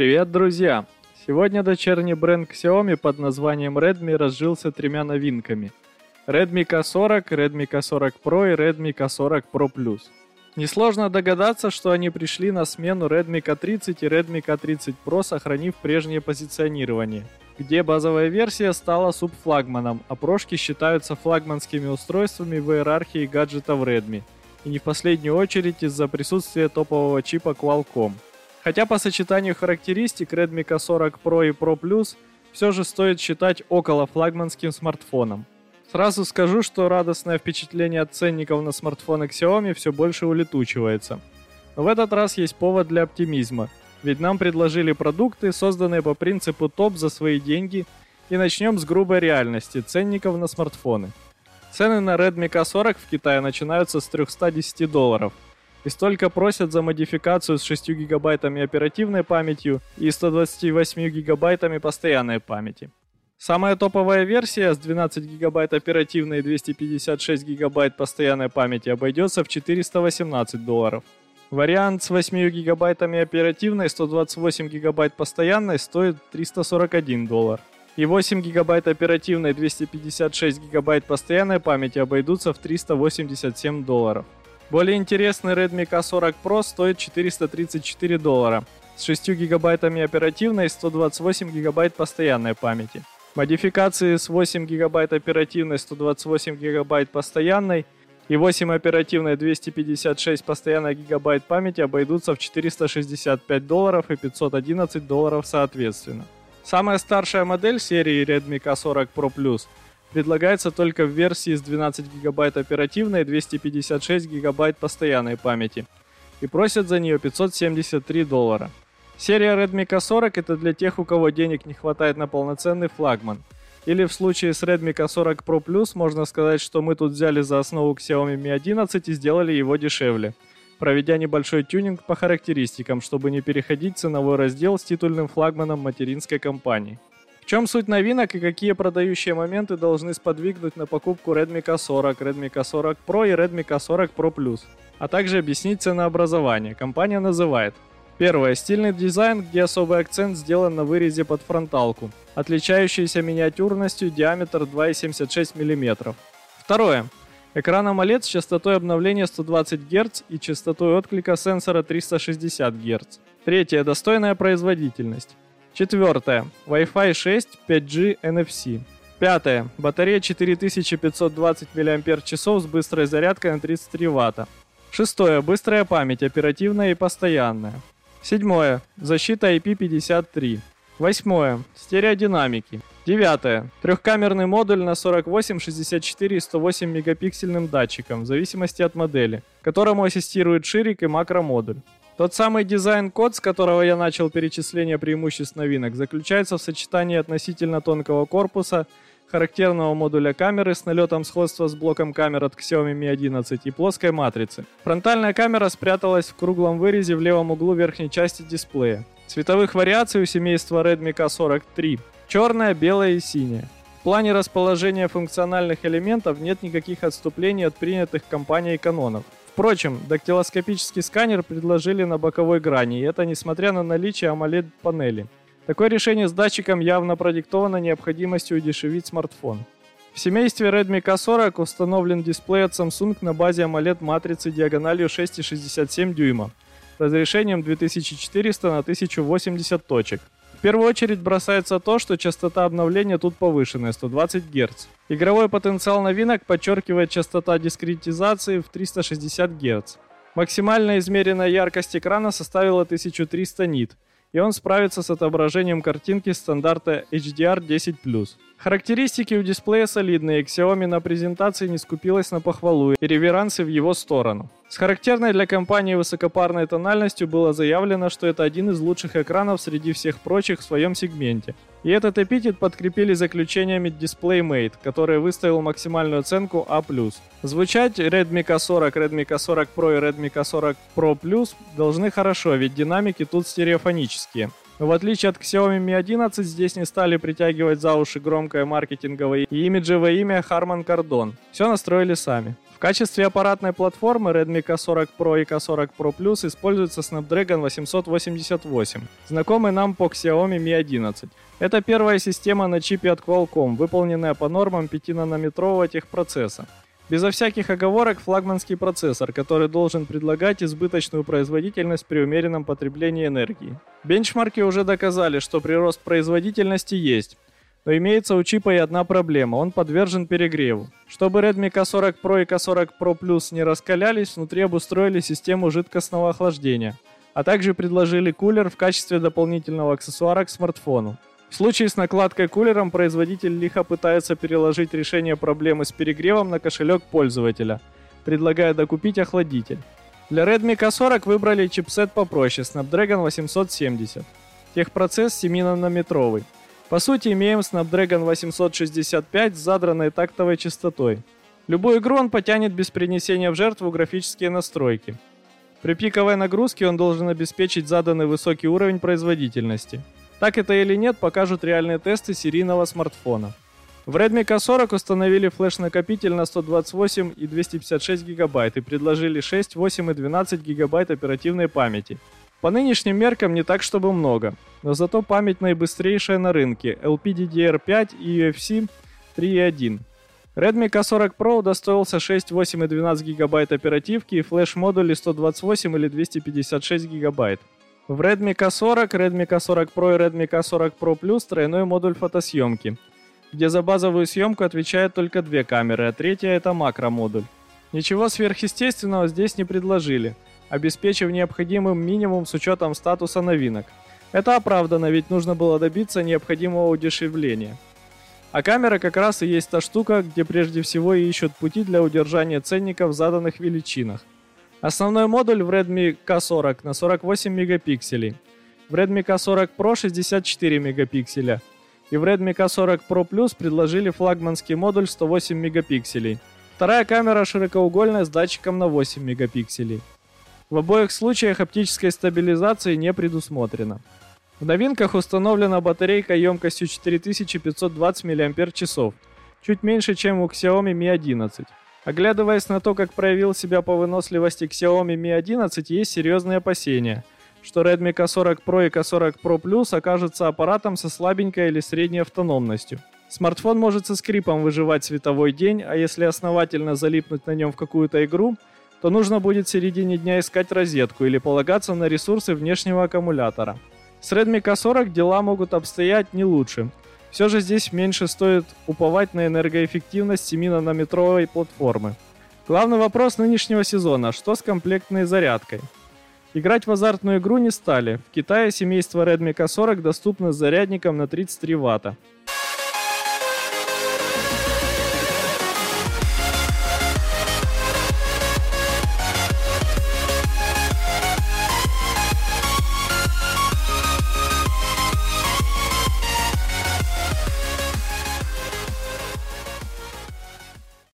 Привет, друзья! Сегодня дочерний бренд Xiaomi под названием Redmi разжился тремя новинками. Redmi K40, Redmi K40 Pro и Redmi K40 Pro Plus. Несложно догадаться, что они пришли на смену Redmi K30 и Redmi K30 Pro, сохранив прежнее позиционирование, где базовая версия стала субфлагманом, а прошки считаются флагманскими устройствами в иерархии гаджетов Redmi, и не в последнюю очередь из-за присутствия топового чипа Qualcomm – Хотя по сочетанию характеристик Redmi K40 Pro и Pro Plus все же стоит считать около флагманским смартфоном. Сразу скажу, что радостное впечатление от ценников на смартфоны Xiaomi все больше улетучивается. Но в этот раз есть повод для оптимизма, ведь нам предложили продукты, созданные по принципу топ за свои деньги, и начнем с грубой реальности ценников на смартфоны. Цены на Redmi K40 в Китае начинаются с 310 долларов – и столько просят за модификацию с 6 гигабайтами оперативной памятью и 128 гигабайтами постоянной памяти. Самая топовая версия с 12 гигабайт оперативной и 256 гигабайт постоянной памяти обойдется в 418 долларов. Вариант с 8 гигабайтами оперативной и 128 гигабайт постоянной стоит 341 доллар. И 8 гигабайт оперативной и 256 гигабайт постоянной памяти обойдутся в 387 долларов. Более интересный Redmi K40 Pro стоит 434 доллара с 6 гигабайтами оперативной и 128 гигабайт постоянной памяти. Модификации с 8 гигабайт оперативной, 128 гигабайт постоянной и 8 оперативной 256 постоянной гигабайт памяти обойдутся в 465 долларов и 511 долларов соответственно. Самая старшая модель серии Redmi K40 Pro Plus – предлагается только в версии с 12 гигабайт оперативной и 256 гигабайт постоянной памяти. И просят за нее 573 доллара. Серия Redmi K40 это для тех, у кого денег не хватает на полноценный флагман. Или в случае с Redmi K40 Pro Plus можно сказать, что мы тут взяли за основу Xiaomi Mi 11 и сделали его дешевле, проведя небольшой тюнинг по характеристикам, чтобы не переходить ценовой раздел с титульным флагманом материнской компании чем суть новинок и какие продающие моменты должны сподвигнуть на покупку Redmi K40, Redmi K40 Pro и Redmi K40 Pro Plus, а также объяснить ценообразование. Компания называет Первое. Стильный дизайн, где особый акцент сделан на вырезе под фронталку, отличающийся миниатюрностью, диаметр 2,76 мм. Второе. Экран AMOLED с частотой обновления 120 Гц и частотой отклика сенсора 360 Гц. Третье. Достойная производительность. Четвертое. Wi-Fi 6, 5G, NFC. Пятое. Батарея 4520 мАч с быстрой зарядкой на 33 Вт. Шестое. Быстрая память, оперативная и постоянная. Седьмое. Защита IP53. Восьмое. Стереодинамики. Девятое. Трехкамерный модуль на 48, 64 и 108 мегапиксельным датчиком, в зависимости от модели, которому ассистирует ширик и макромодуль. Тот самый дизайн-код, с которого я начал перечисление преимуществ новинок, заключается в сочетании относительно тонкого корпуса, характерного модуля камеры с налетом сходства с блоком камер от Xiaomi Mi 11 и плоской матрицы. Фронтальная камера спряталась в круглом вырезе в левом углу верхней части дисплея. Цветовых вариаций у семейства Redmi K43 – черная, белая и синяя. В плане расположения функциональных элементов нет никаких отступлений от принятых компанией канонов. Впрочем, дактилоскопический сканер предложили на боковой грани, и это несмотря на наличие AMOLED-панели. Такое решение с датчиком явно продиктовано необходимостью удешевить смартфон. В семействе Redmi K40 установлен дисплей от Samsung на базе AMOLED-матрицы диагональю 6,67 дюйма, разрешением 2400 на 1080 точек. В первую очередь бросается то, что частота обновления тут повышенная, 120 Гц. Игровой потенциал новинок подчеркивает частота дискретизации в 360 Гц. Максимальная измеренная яркость экрана составила 1300 нит, и он справится с отображением картинки стандарта HDR10+. Характеристики у дисплея солидные, Xiaomi на презентации не скупилась на похвалу и реверансы в его сторону. С характерной для компании высокопарной тональностью было заявлено, что это один из лучших экранов среди всех прочих в своем сегменте. И этот эпитет подкрепили заключениями DisplayMate, который выставил максимальную оценку А+. Звучать Redmi K40, Redmi K40 Pro и Redmi K40 Pro Plus должны хорошо, ведь динамики тут стереофонические. Но в отличие от Xiaomi Mi 11, здесь не стали притягивать за уши громкое маркетинговое и имиджевое имя Harman Kardon. Все настроили сами качестве аппаратной платформы Redmi K40 Pro и K40 Pro Plus используется Snapdragon 888, знакомый нам по Xiaomi Mi 11. Это первая система на чипе от Qualcomm, выполненная по нормам 5-нанометрового техпроцесса. Безо всяких оговорок флагманский процессор, который должен предлагать избыточную производительность при умеренном потреблении энергии. Бенчмарки уже доказали, что прирост производительности есть, но имеется у чипа и одна проблема – он подвержен перегреву. Чтобы Redmi K40 Pro и K40 Pro Plus не раскалялись, внутри обустроили систему жидкостного охлаждения, а также предложили кулер в качестве дополнительного аксессуара к смартфону. В случае с накладкой кулером производитель лихо пытается переложить решение проблемы с перегревом на кошелек пользователя, предлагая докупить охладитель. Для Redmi K40 выбрали чипсет попроще Snapdragon 870. Техпроцесс 7-нанометровый. По сути, имеем Snapdragon 865 с задранной тактовой частотой. Любую игру он потянет без принесения в жертву графические настройки. При пиковой нагрузке он должен обеспечить заданный высокий уровень производительности – так это или нет, покажут реальные тесты серийного смартфона. В Redmi K40 установили флеш-накопитель на 128 и 256 гигабайт и предложили 6, 8 и 12 гигабайт оперативной памяти. По нынешним меркам не так чтобы много, но зато память наибыстрейшая на рынке LPDDR5 и UFC 3.1. Redmi K40 Pro удостоился 6, 8 и 12 гигабайт оперативки и флеш-модули 128 или 256 гигабайт. В Redmi K40, Redmi K40 Pro и Redmi K40 Pro Plus тройной модуль фотосъемки, где за базовую съемку отвечают только две камеры, а третья это макромодуль. Ничего сверхъестественного здесь не предложили, обеспечив необходимым минимум с учетом статуса новинок. Это оправдано, ведь нужно было добиться необходимого удешевления. А камера как раз и есть та штука, где прежде всего и ищут пути для удержания ценников в заданных величинах. Основной модуль в Redmi K40 на 48 мегапикселей, в Redmi K40 Pro 64 мегапикселя и в Redmi K40 Pro Plus предложили флагманский модуль 108 мегапикселей. Вторая камера широкоугольная с датчиком на 8 мегапикселей. В обоих случаях оптической стабилизации не предусмотрено. В новинках установлена батарейка емкостью 4520 мАч, чуть меньше, чем у Xiaomi Mi 11. Оглядываясь на то, как проявил себя по выносливости Xiaomi Mi 11, есть серьезные опасения, что Redmi K40 Pro и K40 Pro Plus окажутся аппаратом со слабенькой или средней автономностью. Смартфон может со скрипом выживать световой день, а если основательно залипнуть на нем в какую-то игру, то нужно будет в середине дня искать розетку или полагаться на ресурсы внешнего аккумулятора. С Redmi K40 дела могут обстоять не лучше, все же здесь меньше стоит уповать на энергоэффективность 7-нанометровой платформы. Главный вопрос нынешнего сезона – что с комплектной зарядкой? Играть в азартную игру не стали. В Китае семейство Redmi K40 доступно с зарядником на 33 Вт.